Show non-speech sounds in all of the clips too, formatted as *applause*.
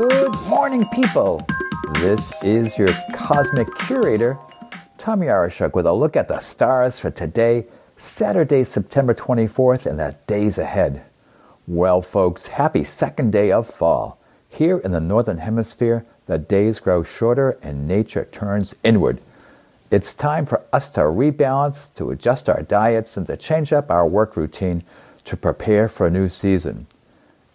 Good morning, people. This is your cosmic curator, Tommy Arashuk, with a look at the stars for today, Saturday, September 24th, and the days ahead. Well, folks, happy second day of fall. Here in the Northern Hemisphere, the days grow shorter and nature turns inward. It's time for us to rebalance, to adjust our diets, and to change up our work routine to prepare for a new season.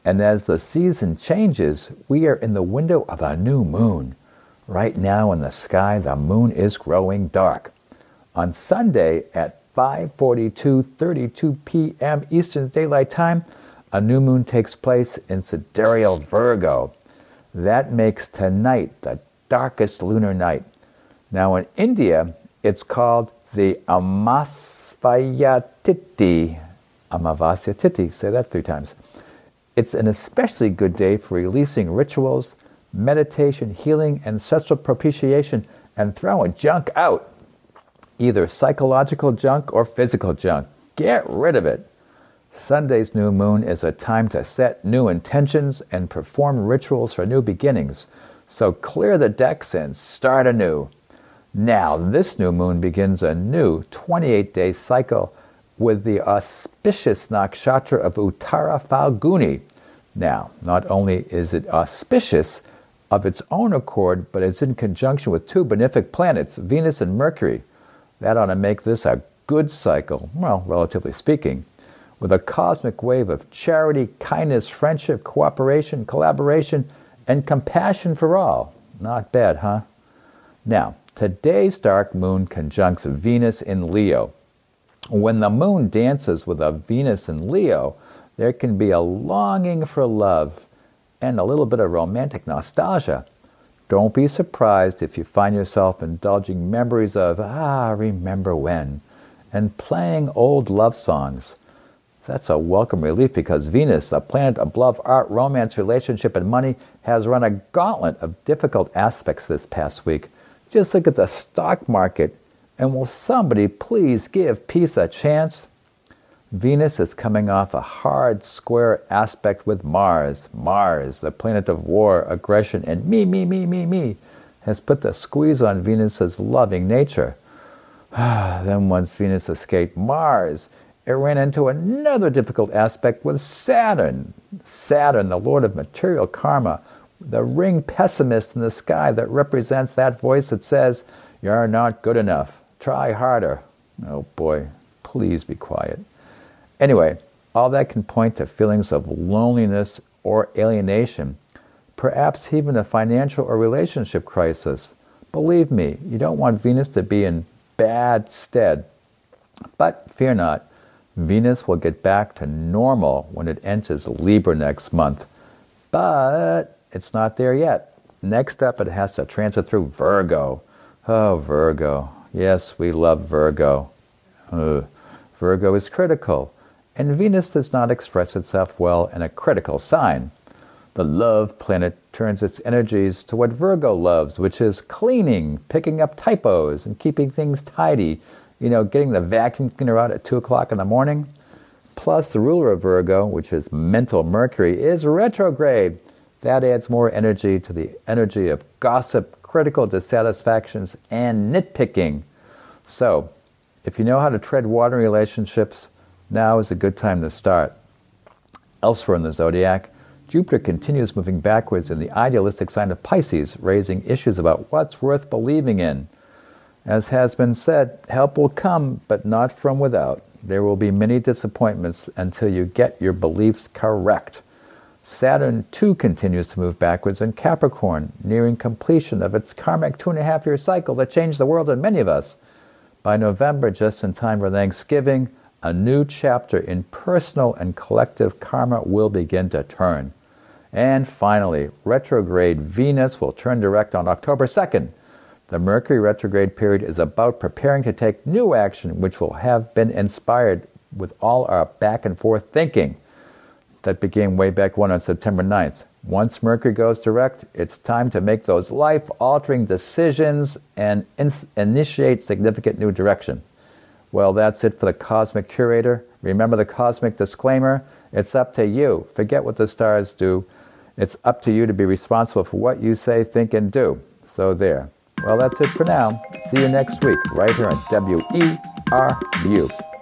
And as the season changes, we are in the window of a new moon. Right now in the sky, the moon is growing dark. On Sunday at 5:42:32 p.m. Eastern Daylight Time, a new moon takes place in sidereal Virgo. That makes tonight the darkest lunar night. Now in India, it's called the Amasvaya Tithi. Amavasya Tithi. Say that three times. It's an especially good day for releasing rituals, meditation, healing, ancestral propitiation, and throwing junk out. Either psychological junk or physical junk. Get rid of it. Sunday's new moon is a time to set new intentions and perform rituals for new beginnings. So clear the decks and start anew. Now, this new moon begins a new 28 day cycle with the auspicious nakshatra of Uttara Phalguni. Now, not only is it auspicious of its own accord, but it's in conjunction with two benefic planets, Venus and Mercury. That ought to make this a good cycle, well, relatively speaking, with a cosmic wave of charity, kindness, friendship, cooperation, collaboration, and compassion for all. Not bad, huh? Now, today's dark moon conjuncts Venus in Leo. When the moon dances with a Venus in Leo, there can be a longing for love and a little bit of romantic nostalgia. Don't be surprised if you find yourself indulging memories of, ah, remember when, and playing old love songs. That's a welcome relief because Venus, the planet of love, art, romance, relationship, and money, has run a gauntlet of difficult aspects this past week. Just look at the stock market, and will somebody please give peace a chance? Venus is coming off a hard square aspect with Mars. Mars, the planet of war, aggression, and me, me, me, me, me, has put the squeeze on Venus's loving nature. *sighs* then once Venus escaped Mars, it ran into another difficult aspect with Saturn. Saturn, the lord of material karma, the ring pessimist in the sky that represents that voice that says, You're not good enough. Try harder. Oh boy, please be quiet. Anyway, all that can point to feelings of loneliness or alienation, perhaps even a financial or relationship crisis. Believe me, you don't want Venus to be in bad stead. But fear not, Venus will get back to normal when it enters Libra next month. But it's not there yet. Next up, it has to transit through Virgo. Oh, Virgo. Yes, we love Virgo. Ugh. Virgo is critical and Venus does not express itself well in a critical sign. The love planet turns its energies to what Virgo loves, which is cleaning, picking up typos, and keeping things tidy. You know, getting the vacuum cleaner out at 2 o'clock in the morning. Plus, the ruler of Virgo, which is mental Mercury, is retrograde. That adds more energy to the energy of gossip, critical dissatisfactions, and nitpicking. So, if you know how to tread water in relationships, now is a good time to start. Elsewhere in the zodiac, Jupiter continues moving backwards in the idealistic sign of Pisces, raising issues about what's worth believing in. As has been said, help will come, but not from without. There will be many disappointments until you get your beliefs correct. Saturn too continues to move backwards in Capricorn, nearing completion of its karmic two and a half year cycle that changed the world and many of us. By November, just in time for Thanksgiving, a new chapter in personal and collective karma will begin to turn. And finally, retrograde Venus will turn direct on October 2nd. The Mercury retrograde period is about preparing to take new action, which will have been inspired with all our back and forth thinking that began way back when on September 9th. Once Mercury goes direct, it's time to make those life altering decisions and in- initiate significant new direction. Well, that's it for the Cosmic Curator. Remember the cosmic disclaimer? It's up to you. Forget what the stars do. It's up to you to be responsible for what you say, think, and do. So there. Well, that's it for now. See you next week, right here on WERU.